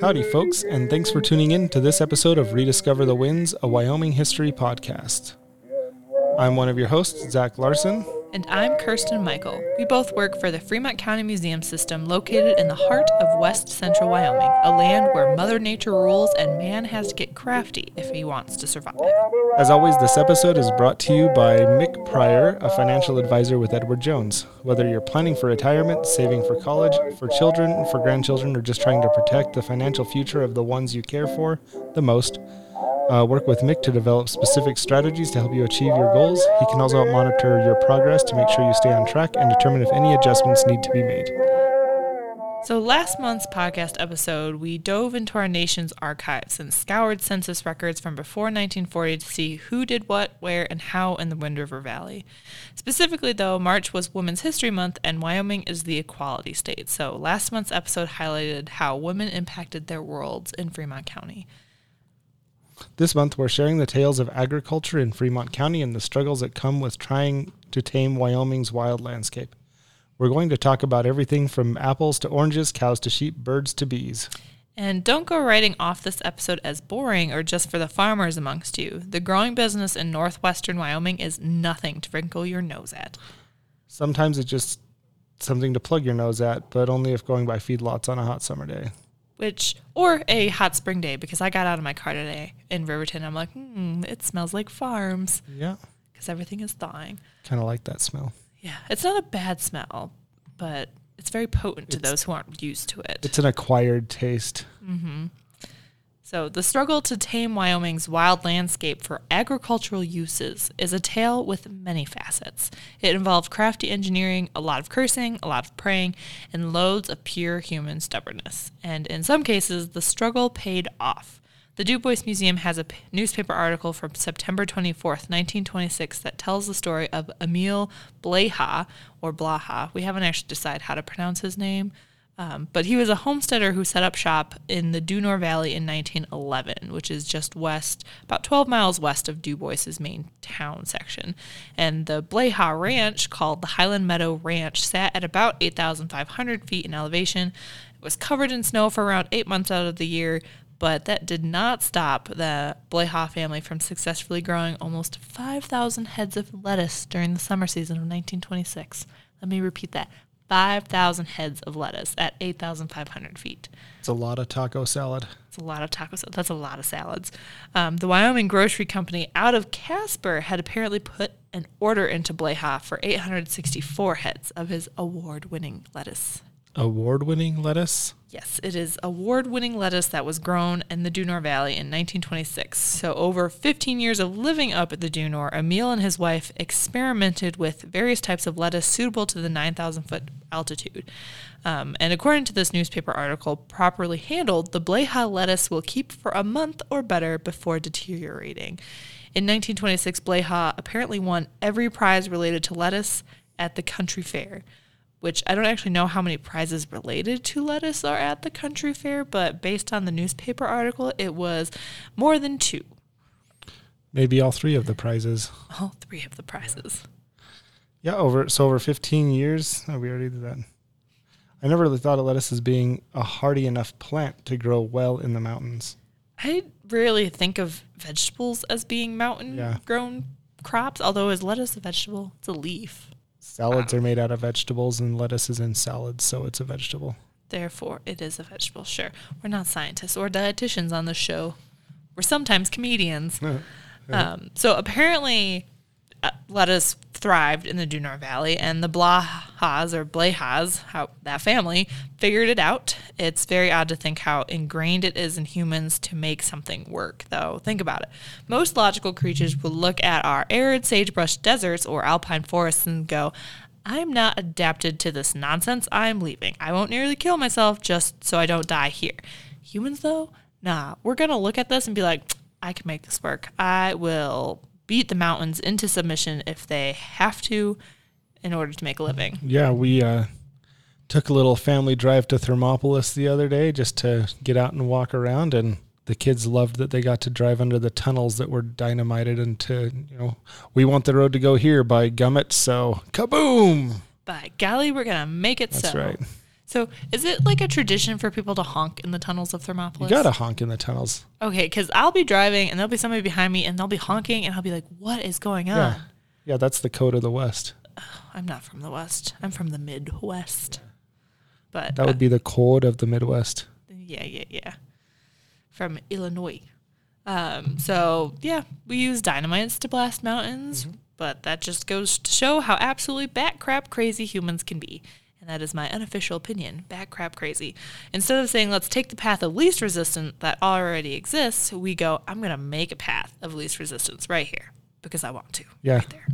Howdy, folks, and thanks for tuning in to this episode of Rediscover the Winds, a Wyoming history podcast. I'm one of your hosts, Zach Larson. And I'm Kirsten Michael. We both work for the Fremont County Museum System located in the heart of west central Wyoming, a land where Mother Nature rules and man has to get crafty if he wants to survive. As always, this episode is brought to you by Mick Pryor, a financial advisor with Edward Jones. Whether you're planning for retirement, saving for college, for children, for grandchildren, or just trying to protect the financial future of the ones you care for the most, uh, work with Mick to develop specific strategies to help you achieve your goals. He can also monitor your progress to make sure you stay on track and determine if any adjustments need to be made. So, last month's podcast episode, we dove into our nation's archives and scoured census records from before 1940 to see who did what, where, and how in the Wind River Valley. Specifically, though, March was Women's History Month and Wyoming is the equality state. So, last month's episode highlighted how women impacted their worlds in Fremont County. This month, we're sharing the tales of agriculture in Fremont County and the struggles that come with trying to tame Wyoming's wild landscape. We're going to talk about everything from apples to oranges, cows to sheep, birds to bees. And don't go writing off this episode as boring or just for the farmers amongst you. The growing business in northwestern Wyoming is nothing to wrinkle your nose at. Sometimes it's just something to plug your nose at, but only if going by feedlots on a hot summer day which or a hot spring day because I got out of my car today in Riverton. I'm like, hmm, it smells like farms. Yeah, because everything is thawing. Kind of like that smell. Yeah, it's not a bad smell, but it's very potent to it's, those who aren't used to it. It's an acquired taste. Mm-hmm. So, the struggle to tame Wyoming's wild landscape for agricultural uses is a tale with many facets. It involved crafty engineering, a lot of cursing, a lot of praying, and loads of pure human stubbornness. And in some cases, the struggle paid off. The Dubois Museum has a p- newspaper article from September 24th, 1926, that tells the story of Emil Blaha, or Blaha. We haven't actually decided how to pronounce his name. Um, but he was a homesteader who set up shop in the Dunoir Valley in 1911, which is just west, about 12 miles west of Dubois's main town section. And the Blaha Ranch, called the Highland Meadow Ranch, sat at about 8,500 feet in elevation. It was covered in snow for around eight months out of the year, but that did not stop the Blaha family from successfully growing almost 5,000 heads of lettuce during the summer season of 1926. Let me repeat that 5,000 heads of lettuce at 8,500 feet. It's a lot of taco salad. It's a lot of taco salad. That's a lot of salads. Um, the Wyoming Grocery Company out of Casper had apparently put an order into Blaha for 864 heads of his award winning lettuce award winning lettuce? Yes, it is award winning lettuce that was grown in the Dunoir Valley in 1926. So, over 15 years of living up at the Dunoir, Emil and his wife experimented with various types of lettuce suitable to the 9,000 foot altitude. Um, and according to this newspaper article, properly handled, the Blaha lettuce will keep for a month or better before deteriorating. In 1926, Blaha apparently won every prize related to lettuce at the country fair which I don't actually know how many prizes related to lettuce are at the country fair, but based on the newspaper article, it was more than two. Maybe all three of the prizes. All three of the prizes. Yeah, over so over 15 years. Oh, we already did that. I never really thought of lettuce as being a hardy enough plant to grow well in the mountains. I rarely think of vegetables as being mountain yeah. grown crops, although is lettuce a vegetable? It's a leaf. Salads are made out of vegetables, and lettuce is in salads, so it's a vegetable. Therefore, it is a vegetable. Sure. We're not scientists or dietitians on the show. We're sometimes comedians. um, so apparently, Uh, lettuce thrived in the Dunoir Valley, and the Blahas or Blahas, how that family figured it out. It's very odd to think how ingrained it is in humans to make something work, though. Think about it. Most logical creatures would look at our arid sagebrush deserts or alpine forests and go, I'm not adapted to this nonsense. I'm leaving. I won't nearly kill myself just so I don't die here. Humans, though, nah, we're going to look at this and be like, I can make this work. I will beat the mountains into submission if they have to in order to make a living. Yeah, we uh, took a little family drive to Thermopolis the other day just to get out and walk around and the kids loved that they got to drive under the tunnels that were dynamited into, you know, we want the road to go here by Gummit, so kaboom! By golly, we're going to make it so. That's so. right. So, is it like a tradition for people to honk in the tunnels of Thermopolis? You gotta honk in the tunnels. Okay, because I'll be driving and there'll be somebody behind me and they'll be honking and I'll be like, "What is going on?" Yeah. Yeah, that's the code of the West. I'm not from the West. I'm from the Midwest. But That would be the code of the Midwest. Yeah, yeah, yeah. From Illinois. Um, so yeah, we use dynamites to blast mountains, but that just goes to show how absolutely bat crap crazy humans can be. And that is my unofficial opinion. Bat crap crazy. Instead of saying let's take the path of least resistance that already exists, we go, I'm gonna make a path of least resistance right here. Because I want to. Yeah. Right there.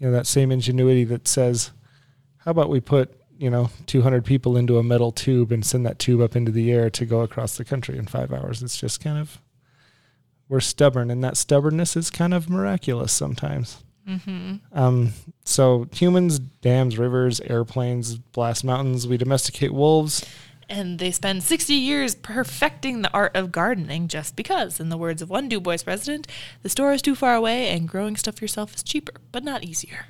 You know, that same ingenuity that says, how about we put, you know, 200 people into a metal tube and send that tube up into the air to go across the country in five hours? It's just kind of, we're stubborn, and that stubbornness is kind of miraculous sometimes. Mm-hmm. Um, so humans, dams, rivers, airplanes, blast mountains. We domesticate wolves. And they spend 60 years perfecting the art of gardening just because, in the words of one Dubois president, the store is too far away and growing stuff yourself is cheaper, but not easier.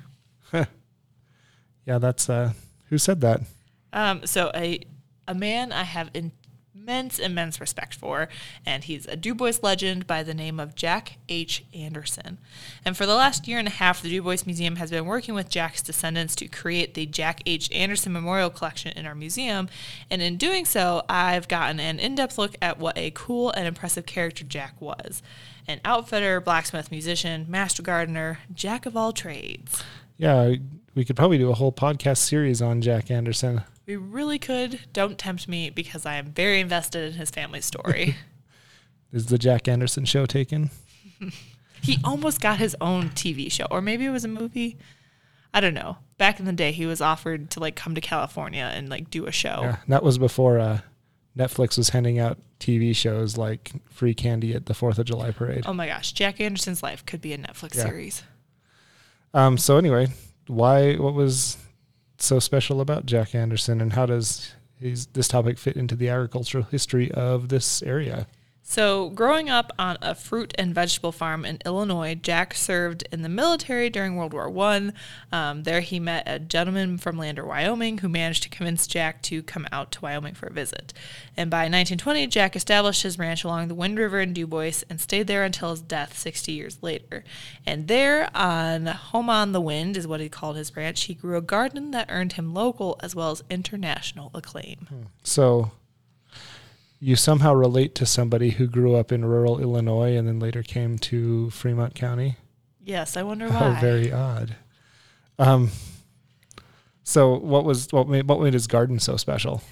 Yeah, that's uh, who said that? Um, so a a man I have immense, immense respect for, and he's a Dubois legend by the name of Jack H. Anderson. And for the last year and a half, the Dubois Museum has been working with Jack's descendants to create the Jack H. Anderson Memorial Collection in our museum. And in doing so, I've gotten an in-depth look at what a cool and impressive character Jack was. An outfitter, blacksmith, musician, master gardener, jack of all trades. Yeah, we could probably do a whole podcast series on Jack Anderson. We really could. Don't tempt me because I am very invested in his family story. Is the Jack Anderson show taken? he almost got his own TV show, or maybe it was a movie. I don't know. Back in the day, he was offered to like come to California and like do a show. Yeah, that was before uh, Netflix was handing out TV shows like free candy at the Fourth of July parade. Oh my gosh, Jack Anderson's life could be a Netflix Yeah. series. Um, so anyway, why? What was so special about Jack Anderson, and how does his, this topic fit into the agricultural history of this area? So, growing up on a fruit and vegetable farm in Illinois, Jack served in the military during World War One. Um, there, he met a gentleman from Lander, Wyoming, who managed to convince Jack to come out to Wyoming for a visit. And by 1920, Jack established his ranch along the Wind River in Dubois and stayed there until his death 60 years later. And there, on Home on the Wind, is what he called his ranch. He grew a garden that earned him local as well as international acclaim. So you somehow relate to somebody who grew up in rural Illinois and then later came to Fremont County. Yes, I wonder How why. very odd. Um, so what was what made what made his garden so special?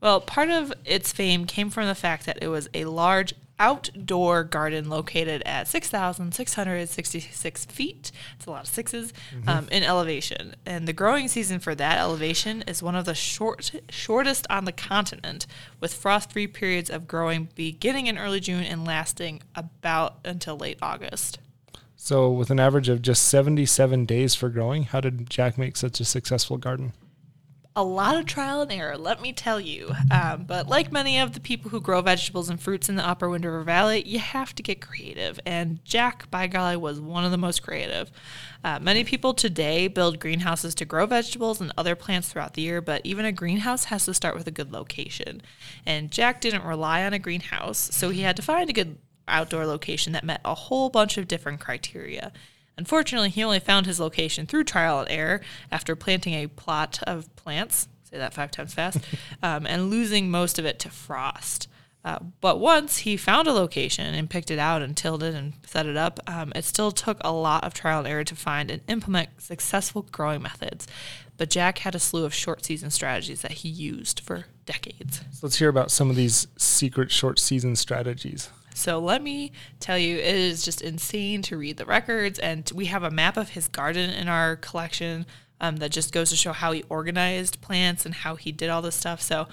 Well, part of its fame came from the fact that it was a large outdoor garden located at 6,666 feet. It's a lot of 6s um, in elevation. And the growing season for that elevation is one of the short, shortest on the continent, with frost free periods of growing beginning in early June and lasting about until late August. So with an average of just 77 days for growing, how did Jack make such a successful garden? A lot of trial and error, let me tell you. Um, but like many of the people who grow vegetables and fruits in the Upper Wind River Valley, you have to get creative. And Jack, by golly, was one of the most creative. Uh, many people today build greenhouses to grow vegetables and other plants throughout the year, but even a greenhouse has to start with a good location. And Jack didn't rely on a greenhouse, so he had to find a good outdoor location that met a whole bunch of different criteria. Unfortunately, he only found his location through trial and error after planting a plot of plants, say that five times fast, um, and losing most of it to frost. Uh, but once he found a location and picked it out and tilled it and set it up, um, it still took a lot of trial and error to find and implement successful growing methods. But Jack had a slew of short season strategies that he used for decades. So let's hear about some of these secret short season strategies. So let me tell you, it is just insane to read the records. And we have a map of his garden in our collection um, that just goes to show how he organized plants and how he did all this stuff. So,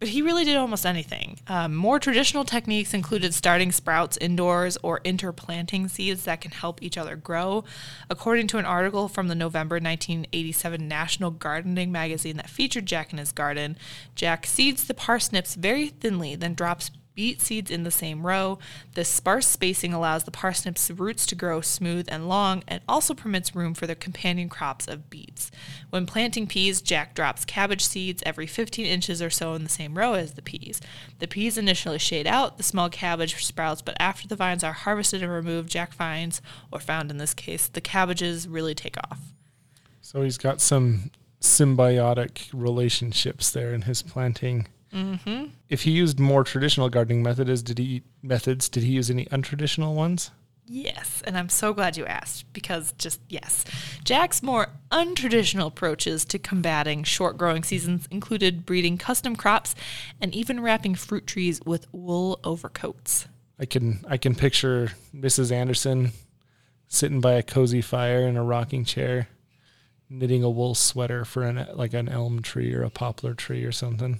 but he really did almost anything. Um, more traditional techniques included starting sprouts indoors or interplanting seeds that can help each other grow. According to an article from the November 1987 National Gardening magazine that featured Jack in his garden, Jack seeds the parsnips very thinly, then drops beet seeds in the same row. This sparse spacing allows the parsnips' roots to grow smooth and long and also permits room for the companion crops of beets. When planting peas, Jack drops cabbage seeds every 15 inches or so in the same row as the peas. The peas initially shade out, the small cabbage sprouts, but after the vines are harvested and removed, Jack finds, or found in this case, the cabbages really take off. So he's got some symbiotic relationships there in his planting. Mm-hmm. If he used more traditional gardening methods, did he methods? Did he use any untraditional ones? Yes, and I'm so glad you asked because just yes. Jack's more untraditional approaches to combating short growing seasons included breeding custom crops and even wrapping fruit trees with wool overcoats. I can I can picture Mrs. Anderson sitting by a cozy fire in a rocking chair, knitting a wool sweater for an like an elm tree or a poplar tree or something.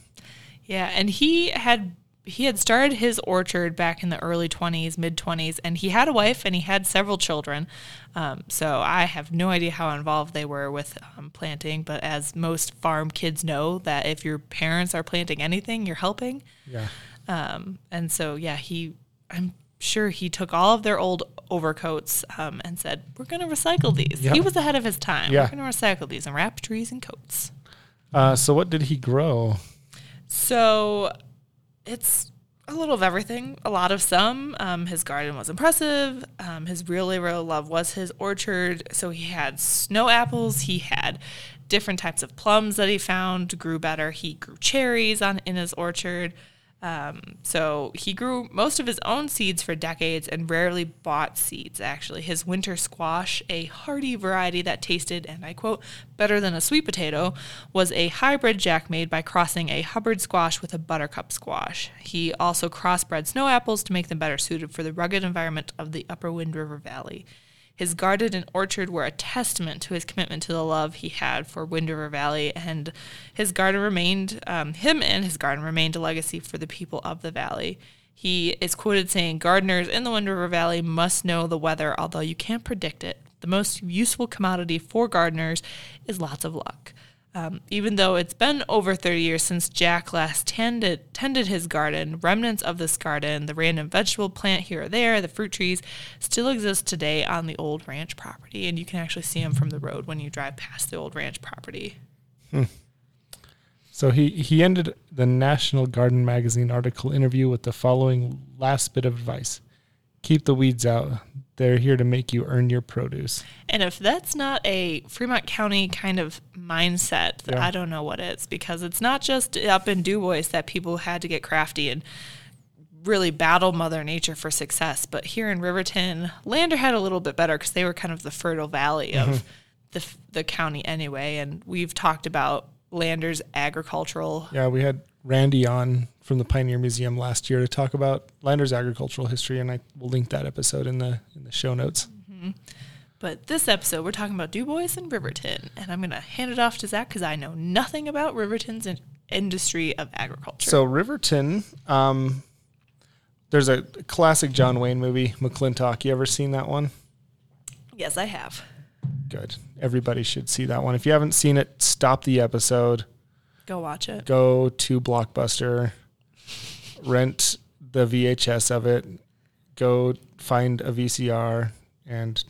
Yeah, and he had he had started his orchard back in the early 20s, mid 20s, and he had a wife and he had several children. Um, so I have no idea how involved they were with um, planting, but as most farm kids know, that if your parents are planting anything, you're helping. Yeah. Um, and so, yeah, he, I'm sure he took all of their old overcoats um, and said, We're going to recycle these. Yeah. He was ahead of his time. Yeah. We're going to recycle these and wrap trees and coats. Uh, so what did he grow? So it's a little of everything, a lot of some. Um, his garden was impressive. Um, his real labor love was his orchard. So he had snow apples. He had different types of plums that he found grew better. He grew cherries on in his orchard. Um, so he grew most of his own seeds for decades and rarely bought seeds, actually. His winter squash, a hardy variety that tasted, and I quote, better than a sweet potato, was a hybrid Jack made by crossing a Hubbard squash with a buttercup squash. He also crossbred snow apples to make them better suited for the rugged environment of the upper Wind River Valley. His garden and orchard were a testament to his commitment to the love he had for Wind River Valley, and his garden remained, um, him and his garden remained a legacy for the people of the valley. He is quoted saying, Gardeners in the Wind River Valley must know the weather, although you can't predict it. The most useful commodity for gardeners is lots of luck. Um, even though it's been over 30 years since Jack last tended, tended his garden, remnants of this garden, the random vegetable plant here or there, the fruit trees, still exist today on the old ranch property. And you can actually see them from the road when you drive past the old ranch property. So he, he ended the National Garden Magazine article interview with the following last bit of advice Keep the weeds out. They're here to make you earn your produce. And if that's not a Fremont County kind of mindset, Yeah. I don't know what is because it's not just up in Dubois that people had to get crafty and really battle Mother Nature for success. But here in Riverton, Lander had a little bit better because they were kind of the fertile valley of mm-hmm. the, the county anyway. And we've talked about Lander's agricultural. Yeah, we had Randy on from the Pioneer Museum last year to talk about Lander's agricultural history, and I will link that episode in the in the show notes. But this episode, we're talking about Dubois and Riverton. And I'm going to hand it off to Zach because I know nothing about Riverton's in- industry of agriculture. So Riverton, um, there's a classic John Wayne movie, McLintock. You ever seen that one? yes, I have. Good. Everybody should see that one. If you haven't seen it, stop the episode. Go watch it. Go to Blockbuster, rent the VHS of it, go find a VCR, and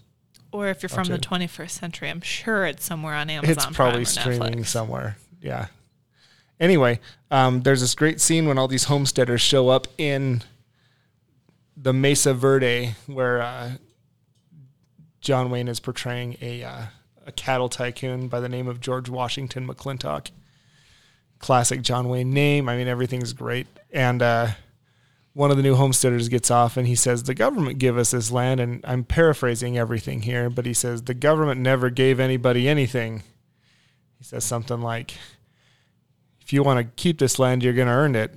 Or if you're from the 21st century, I'm sure it's somewhere on Amazon. it's probably streaming Netflix. somewhere. Yeah. Anyway, um, there's this great scene when all these homesteaders show up in the Mesa Verde, where uh, John Wayne is portraying a uh, a cattle tycoon by the name of George Washington McLintock. Classic John Wayne name. I mean, everything's great. And uh, one of the new homesteaders gets off and he says, The government give us this land. And I'm paraphrasing everything here, but he says, The government never gave anybody anything. He says something like, If you want to keep this land, you're going to earn it.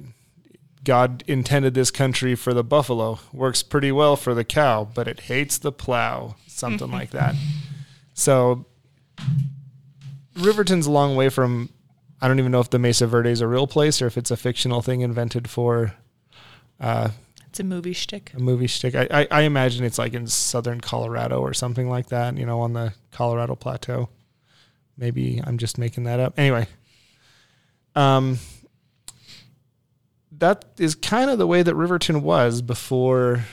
God intended this country for the buffalo. Works pretty well for the cow, but it hates the plow. Something like that. So Riverton's a long way from. I don't even know if the Mesa Verde is a real place or if it's a fictional thing invented for uh, It's a movie shtick. a movie stick. I, I, I imagine it's like in southern Colorado or something like that. You know, on the Colorado Plateau. Maybe I'm just making that up. Anyway, um, that is kind of the way that Riverton was before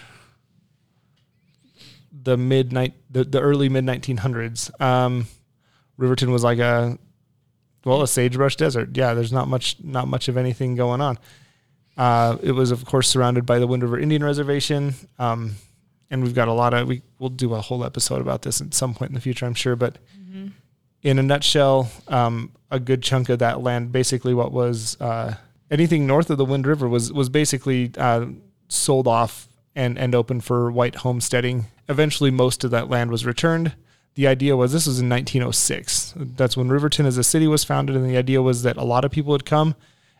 the mid the, the early mid 1900s. Um, Riverton was like a well, a sagebrush desert. Yeah, there's not much not much of anything going on. Uh, it was of course surrounded by the Wind River Indian Reservation, um, and we've got a lot of we we'll do a whole episode about this at some point in the future, I'm sure. But in a nutshell, um, a good chunk of that land, basically what was uh, anything north of the Wind River, was was basically uh, sold off and and open for white homesteading. Eventually, most of that land was returned. The idea was this was in 1906. That's when Riverton as a city was founded, and the idea was that a lot of people would come,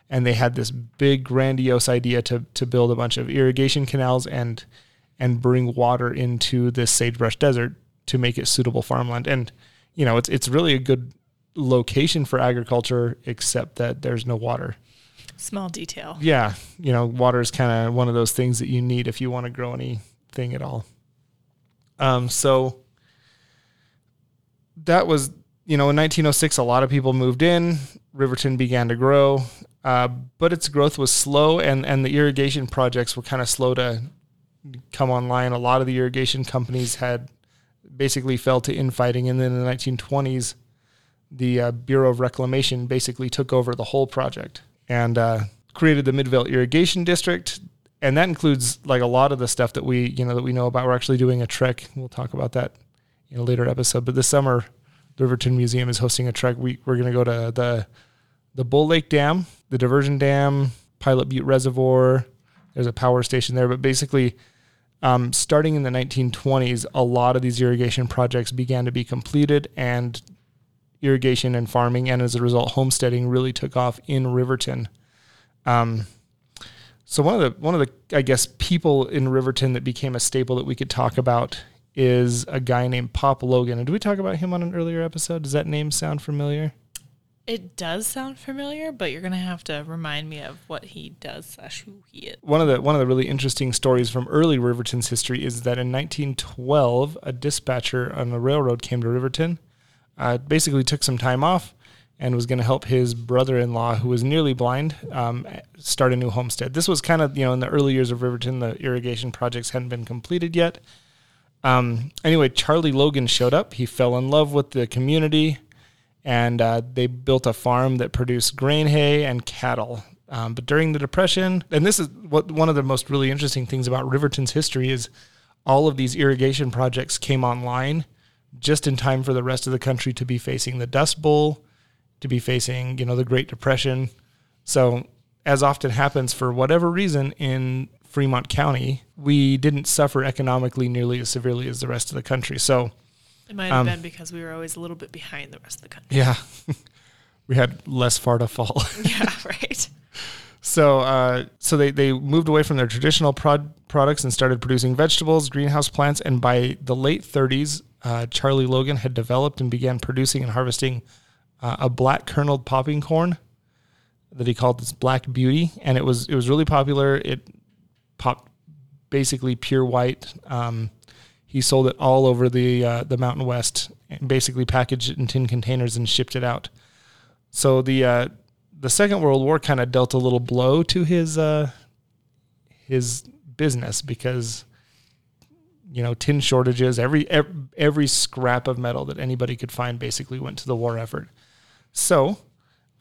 and they had this big grandiose idea to to build a bunch of irrigation canals and and bring water into this sagebrush desert to make it suitable farmland. And you know, it's it's really a good location for agriculture, except that there's no water. Small detail. Yeah, you know, water is kind of one of those things that you need if you want to grow anything at all. Um, so that was, you know, in 1906, a lot of people moved in. Riverton began to grow, uh, but its growth was slow, and and the irrigation projects were kind of slow to come online. A lot of the irrigation companies had basically fell to infighting, and then in the 1920s, the uh, Bureau of Reclamation basically took over the whole project and uh, created the Midvale Irrigation District, and that includes like a lot of the stuff that we you know that we know about. We're actually doing a trek. We'll talk about that in a later episode. But this summer, the Riverton Museum is hosting a trek. We we're going to go to the the Bull Lake Dam, the Diversion Dam, Pilot Butte Reservoir. There's a power station there, but basically. Um, starting in the 1920s, a lot of these irrigation projects began to be completed, and irrigation and farming, and as a result, homesteading really took off in Riverton. Um, so one of the one of the I guess people in Riverton that became a staple that we could talk about is a guy named Pop Logan. And did we talk about him on an earlier episode? Does that name sound familiar? It does sound familiar, but you're gonna have to remind me of what he does slash who he is. One of the one of the really interesting stories from early Riverton's history is that in 1912, a dispatcher on the railroad came to Riverton, uh, basically took some time off, and was going to help his brother-in-law, who was nearly blind, um, start a new homestead. This was kind of you know in the early years of Riverton, the irrigation projects hadn't been completed yet. Um, anyway, Charlie Logan showed up. He fell in love with the community and uh, they built a farm that produced grain hay and cattle. Um, but during the Depression, and this is what one of the most really interesting things about Riverton's history is all of these irrigation projects came online just in time for the rest of the country to be facing the Dust Bowl, to be facing you know the Great Depression. So as often happens for whatever reason in Fremont County, we didn't suffer economically nearly as severely as the rest of the country. So It might have Um, been because we were always a little bit behind the rest of the country. yeah, we had less far to fall. yeah, right. So, uh, so they, they moved away from their traditional prod, products and started producing vegetables, greenhouse plants, and by the late 30s, uh, Charlie Logan had developed and began producing and harvesting uh, a black kerneled popping corn that he called this Black Beauty, and it was it was really popular. It popped basically pure white. Um, he sold it all over the uh, the Mountain West, and basically packaged it in tin containers and shipped it out. So the uh, the Second World War kind of dealt a little blow to his uh, his business because you know tin shortages, every, every every scrap of metal that anybody could find basically went to the war effort. So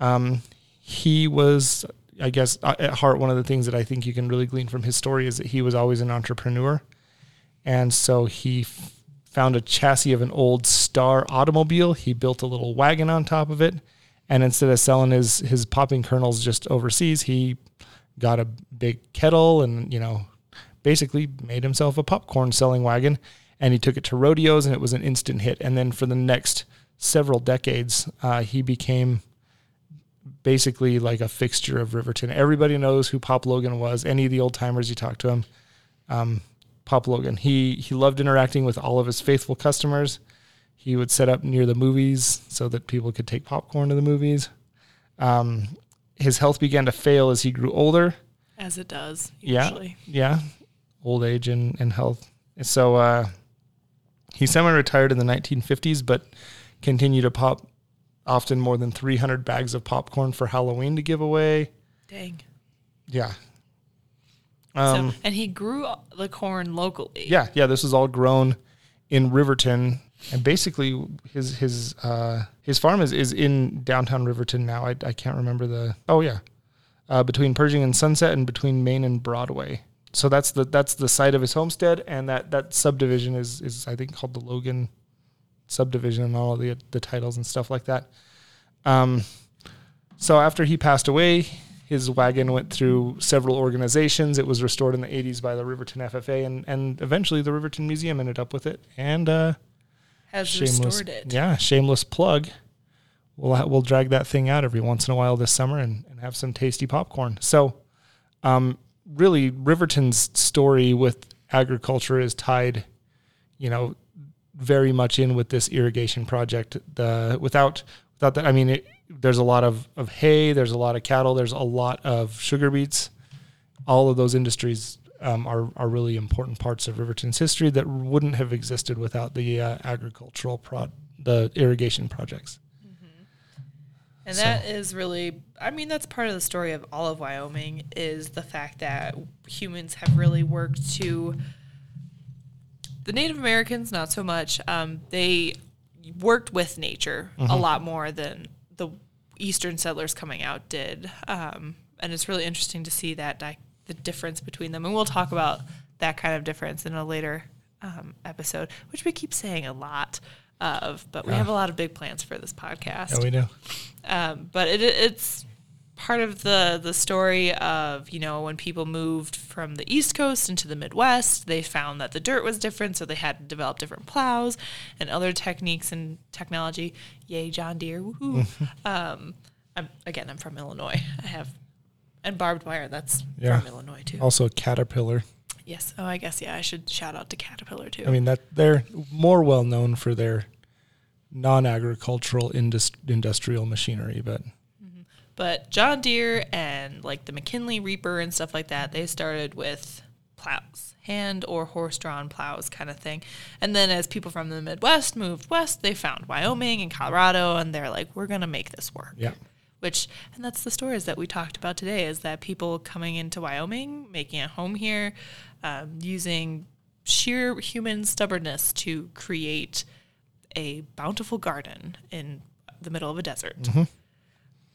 um, he was, I guess, uh, at heart, one of the things that I think you can really glean from his story is that he was always an entrepreneur, and so he f- found a chassis of an old Star automobile. He built a little wagon on top of it, and instead of selling his his popping kernels just overseas, he got a big kettle and you know basically made himself a popcorn selling wagon. And he took it to rodeos and it was an instant hit. And then for the next several decades uh, he became basically like a fixture of riverton. Everybody knows who pop logan was any of the old timers you talk to him um, pop logan he he loved interacting with all of his faithful customers. He would set up near the movies so that people could take popcorn to the movies. Um, his health began to fail as he grew older. As it does Yeah. yeah, old age and, and health. So uh, he semi-retired in the 1950s, but continued to pop often more than 300 bags of popcorn for Halloween to give away. Dang. Yeah. Um, so, and he grew the corn locally. yeah, yeah. This was all grown in Riverton. and basically his his uh, his farm is, is in downtown Riverton now. I, I can't remember the oh yeah, uh, between Pershing and Sunset and between Main and Broadway. So that's the that's the site of his homestead, and that that subdivision is is I think called the Logan subdivision and all the the titles and stuff like that. Um, so after he passed away, his wagon went through several organizations. It was restored in the 80s by the Riverton FFA, and, and eventually the Riverton Museum ended up with it. And uh, Has shameless, restored it. yeah, shameless plug. We'll we'll drag that thing out every once in a while this summer and, and have some tasty popcorn. So, um, really, Riverton's story with agriculture is tied, you know, very much in with this irrigation project. The without without that, I mean, it, there's a lot of of hay, there's a lot of cattle, there's a lot of sugar beets. All of those industries um, are are really important parts of Riverton's history that wouldn't have existed without the uh, agricultural prod, the irrigation projects. And So- that is really, I mean, that's part of the story of all of Wyoming is the fact that humans have really worked to. The Native Americans, not so much. Um, they worked with nature a lot more than the Eastern settlers coming out did. Um, and it's really interesting to see that di- the difference between them. And we'll talk about that kind of difference in a later um, episode, which we keep saying a lot of, but we Yeah. have a lot of big plans for this podcast Yeah, we do. um, but it, it's part of the the story of you know when people moved from the east coast into the midwest they found that the dirt was different so they had to develop different plows and other techniques and technology. Yay john deere woohoo. Um, I'm, again i'm from illinois. I have and barbed wire that's Yeah. from illinois too. Also, Caterpillar. yes. Oh i guess yeah i should shout out to caterpillar too. I mean that they're more well known for their non-agricultural indus- industrial machinery, but But John Deere and like the McKinley Reaper and stuff like that, they started with plows, hand or horse drawn plows kind of thing. And then as people from the Midwest moved west, they found Wyoming and Colorado and they're like, we're going to make this work. yeah, Which, and that's the stories that we talked about today is that people coming into Wyoming, making a home here, um, using sheer human stubbornness to create a bountiful garden in the middle of a desert.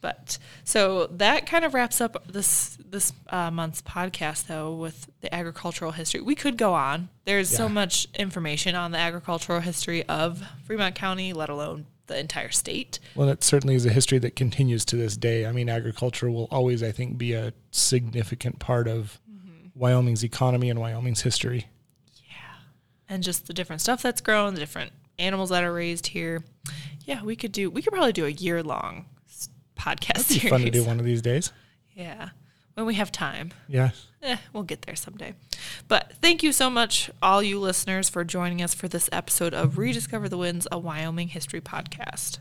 But so that kind of wraps up this this uh, month's podcast, though, with the agricultural history. We could go on. There's so much information on the agricultural history of Fremont County, let alone the entire state. well, that certainly is a history that continues to this day. I mean, agriculture will always, I think, be a significant part of Wyoming's economy and Wyoming's history. Yeah, and just the different stuff that's grown, the different animals that are raised here. Yeah, we could do. We could probably do a year long podcast series. fun to do one of these days. Yeah, when we have time. Yeah, Eh, we'll get there someday. But thank you so much, all you listeners, for joining us for this episode of Rediscover the Winds, a Wyoming history podcast.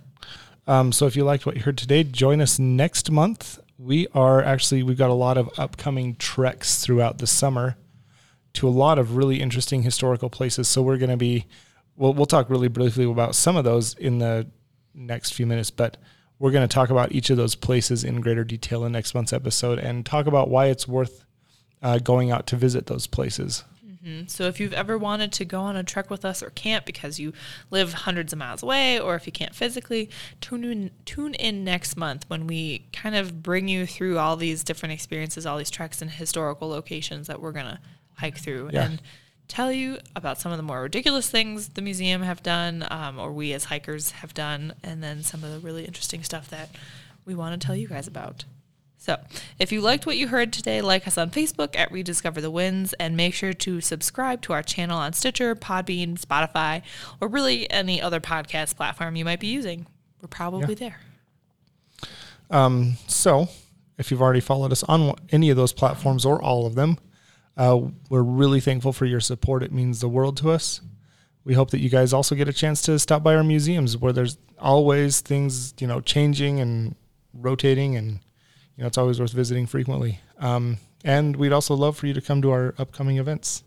Um, so if you liked what you heard today, join us next month. We are actually we've got a lot of upcoming treks throughout the summer to a lot of really interesting historical places. So we're going to be we'll we'll talk really briefly about some of those in the next few minutes, but we're going to talk about each of those places in greater detail in next month's episode and talk about why it's worth uh, going out to visit those places. Mhm. So if you've ever wanted to go on a trek with us or camp because you live hundreds of miles away, or if you can't physically, tune in, tune in next month when we kind of bring you through all these different experiences, all these treks and historical locations that we're gonna hike through Yeah. and tell you about some of the more ridiculous things the museum have done, um, or we as hikers have done, and then some of the really interesting stuff that we want to tell you guys about. So, if you liked what you heard today, like us on Facebook at Rediscover the Winds and make sure to subscribe to our channel on Stitcher, Podbean, Spotify, or really any other podcast platform you might be using. We're probably there. Um, so, if you've already followed us on any of those platforms or all of them, uh, we're really thankful for your support. It means the world to us. We hope that you guys also get a chance to stop by our museums where there's always things, you know, changing and rotating, and you know, it's always worth visiting frequently. Um, and we'd also love for you to come to our upcoming events.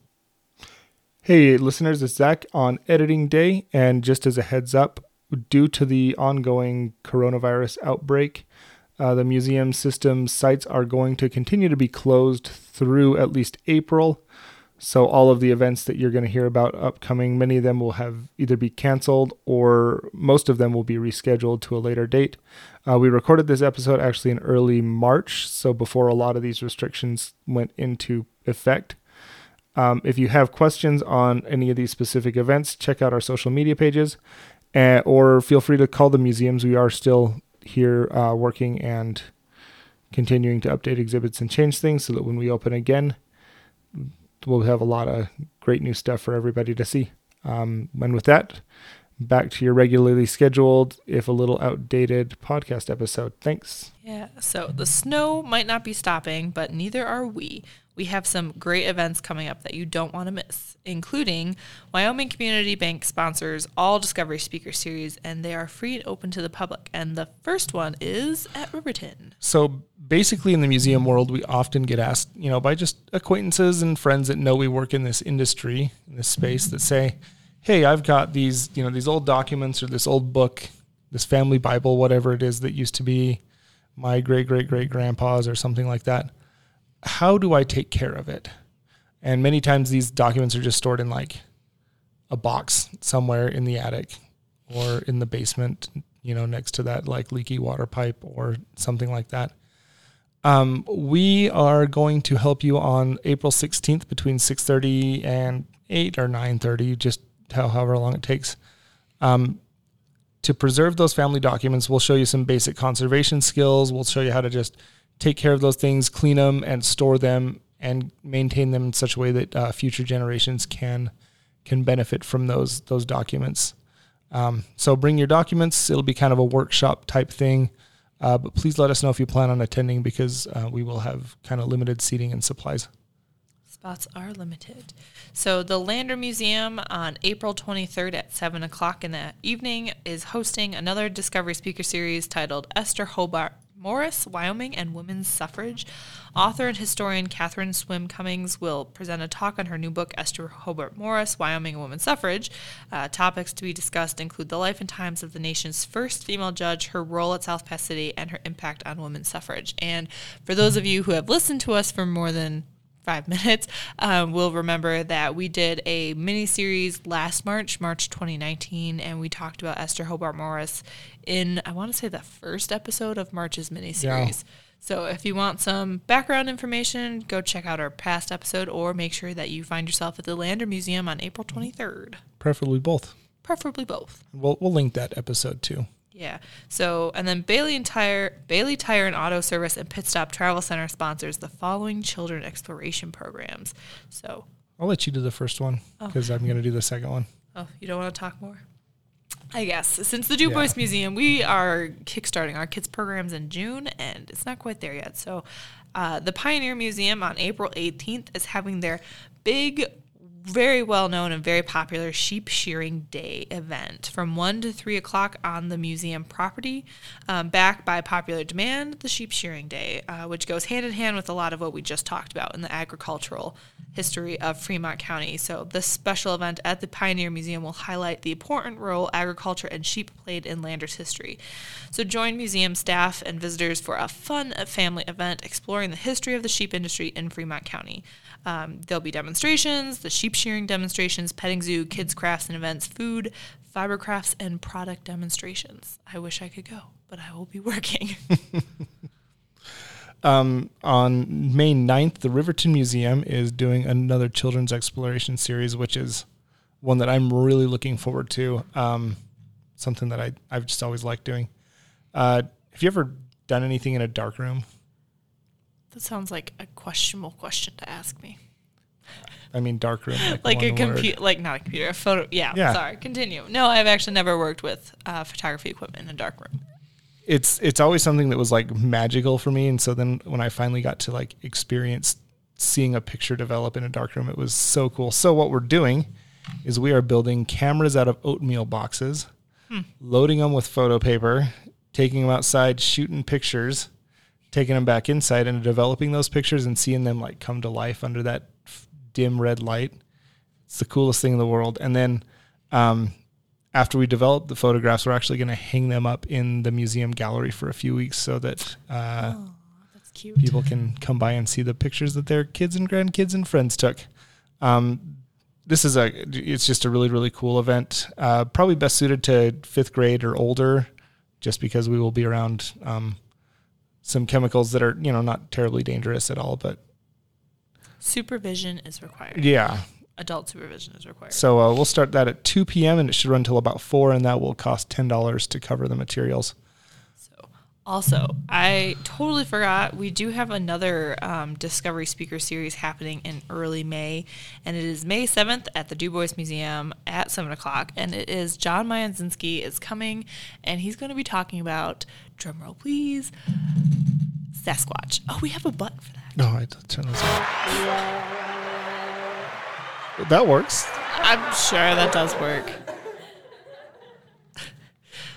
Hey, listeners, it's Zach on editing day. And just as a heads up, due to the ongoing coronavirus outbreak, uh, the museum system sites are going to continue to be closed through at least April. So all of the events that you're going to hear about upcoming, many of them will have either be canceled or most of them will be rescheduled to a later date. Uh, we recorded this episode actually in early March, so before a lot of these restrictions went into effect. Um, if you have questions on any of these specific events, check out our social media pages uh, or feel free to call the museums. We are still here uh, working and continuing to update exhibits and change things so that when we open again, we'll have a lot of great new stuff for everybody to see. Um, and with that, back to your regularly scheduled, if a little outdated podcast episode. Thanks. Yeah, so the snow might not be stopping, but neither are we. We have some great events coming up that you don't want to miss, including Wyoming Community Bank sponsors all Discovery Speaker Series, and they are free and open to the public. And the first one is at Riverton. So basically, in the museum world, we often get asked, you know, by just acquaintances and friends that know we work in this industry, in this space, that say, hey, I've got these, you know, these old documents or this old book, this family Bible, whatever it is that used to be my great great great grandpa's or something like that how do I take care of it? And many times these documents are just stored in like a box somewhere in the attic or in the basement, you know, next to that like leaky water pipe or something like that. Um, we are going to help you on April 16th between 6:30 and 8 or 9:30, just however long it takes. Um, to preserve those family documents, we'll show you some basic conservation skills. We'll show you how to just take care of those things, clean them, and store them, and maintain them in such a way that uh, future generations can can benefit from those those documents. Um, so bring your documents. It'll be kind of a workshop type thing, uh, but please let us know if you plan on attending because uh, we will have kind of limited seating and supplies. Spots are limited. So the Lander Museum on April 23rd at 7 o'clock in the evening is hosting another Discovery Speaker Series titled Esther Hobart Morris, Wyoming, and women's suffrage. Author and historian Catherine Swim Cummings will present a talk on her new book, Esther Hobart Morris, Wyoming and Women's Suffrage. Uh, topics to be discussed include the life and times of the nation's first female judge, her role at South Pass City, and her impact on women's suffrage. And for those of you who have listened to us for more than five minutes, um, will remember that we did a mini series last March, March 2019, and we talked about Esther Hobart Morris in, I want to say, the first episode of March's mini series. Yeah. So if you want some background information, go check out our past episode or make sure that you find yourself at the Lander Museum on April 23rd. Preferably both. Preferably both. We'll, we'll link that episode too. Yeah. So, and then Bailey and Tire, Bailey Tire and Auto Service and Pit Stop Travel Center sponsors the following children exploration programs. So, I'll let you do the first one because oh. I'm going to do the second one. Oh, you don't want to talk more? I guess since the Dubois yeah. Museum, we are kickstarting our kids programs in June, and it's not quite there yet. So, uh, the Pioneer Museum on April 18th is having their big very well known and very popular sheep shearing day event from 1 to 3 o'clock on the museum property. Um, backed by popular demand, the sheep shearing day, uh, which goes hand in hand with a lot of what we just talked about in the agricultural history of Fremont County. So, this special event at the Pioneer Museum will highlight the important role agriculture and sheep played in Landers history. So, join museum staff and visitors for a fun family event exploring the history of the sheep industry in Fremont County. Um, there'll be demonstrations, the sheep shearing demonstrations, petting zoo, kids crafts and events, food, fiber crafts, and product demonstrations. I wish I could go, but I will be working. um, on May 9th, the Riverton Museum is doing another children's exploration series, which is one that I'm really looking forward to. Um, something that I, I've just always liked doing. Uh, have you ever done anything in a dark room? That sounds like a questionable question to ask me. I mean, darkroom. Like, like a computer, like not a computer, a photo. Yeah, yeah. Sorry. Continue. No, I've actually never worked with uh, photography equipment in a darkroom. It's it's always something that was like magical for me, and so then when I finally got to like experience seeing a picture develop in a darkroom, it was so cool. So what we're doing is we are building cameras out of oatmeal boxes, hmm. loading them with photo paper, taking them outside, shooting pictures taking them back inside and developing those pictures and seeing them like come to life under that dim red light. It's the coolest thing in the world. And then um, after we develop the photographs, we're actually going to hang them up in the museum gallery for a few weeks so that uh, oh, people can come by and see the pictures that their kids and grandkids and friends took. Um, this is a it's just a really really cool event. Uh, probably best suited to fifth grade or older, just because we will be around um, some chemicals that are you know not terribly dangerous at all, but Supervision is required. yeah. Adult supervision is required. So uh, we'll start that at 2 p.m. and it should run until about four, and that will cost ten dollars to cover the materials. So, also, I totally forgot we do have another um, Discovery Speaker Series happening in early May, and it is May seventh at the Dubois Museum at seven o'clock, and it is John Mionczynski is coming, and he's going to be talking about drumroll please, Sasquatch. Oh, we have a button for that. No, I had to turn those on. That works. I'm sure that does work.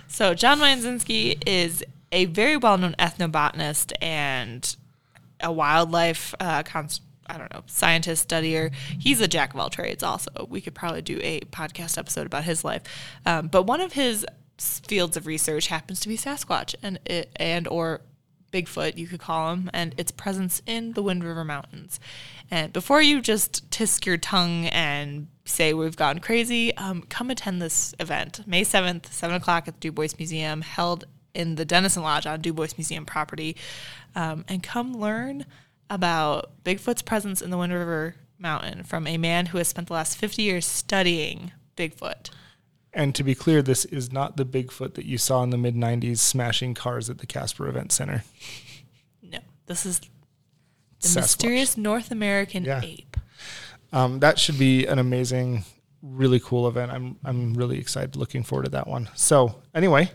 So, John Mionczynski is a very well known ethnobotanist and a wildlife, uh, cons- I don't know, scientist, studier. He's a jack of all trades, also. We could probably do a podcast episode about his life. Um, but one of his fields of research happens to be Sasquatch and, it, and or Bigfoot, you could call him, and its presence in the Wind River Mountains. And before you just tisk your tongue and say we've gone crazy, um, come attend this event, May 7th, 7 o'clock at the Dubois Museum, held in the Dennison Lodge on Dubois Museum property, um, and come learn about Bigfoot's presence in the Wind River Mountain from a man who has spent the last 50 years studying Bigfoot. And to be clear, this is not the Bigfoot that you saw in the mid 90s smashing cars at the Casper Event Center. No, this is the Sasquatch. mysterious North American Yeah. ape. Um, that should be an amazing, really cool event. I'm I'm really excited, looking forward to that one. So anyway,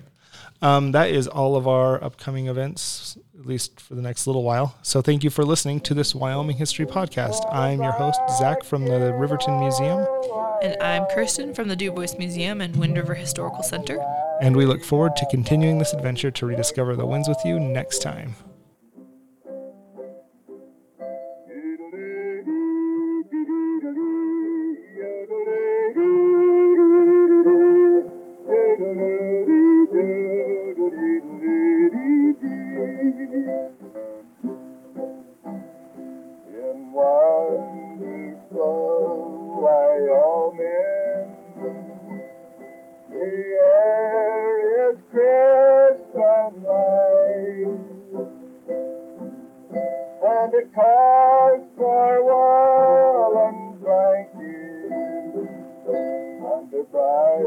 um, that is all of our upcoming events, at least for the next little while. So thank you for listening to this Wyoming History podcast. I'm your host Zach from the Riverton Museum, And I'm Kirsten from the Dubois Museum and Wind River Historical Center. and we look forward to continuing this adventure to rediscover the winds with you next time.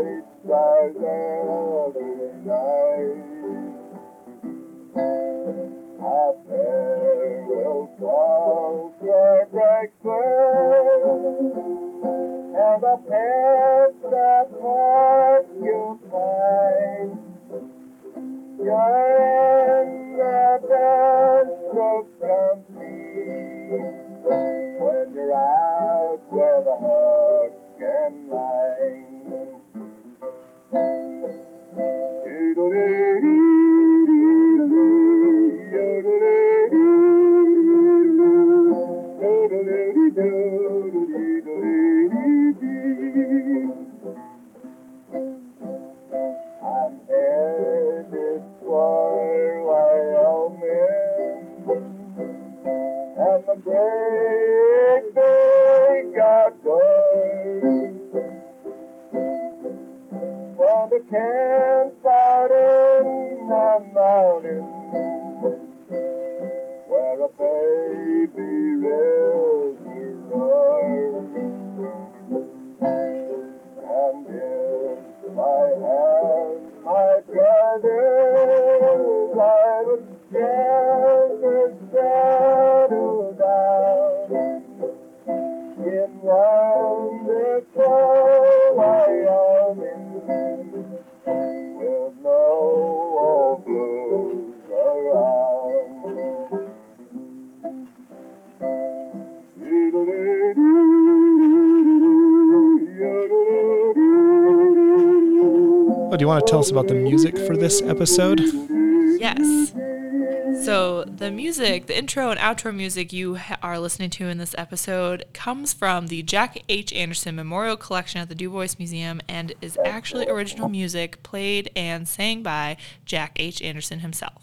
Bright skies the campfire in the mountains, to tell us about the music for this episode? Yes. So the music, the intro and outro music you are listening to in this episode comes from the Jack H. Anderson Memorial Collection at the Dubois Museum and is actually original music played and sang by Jack H. Anderson himself.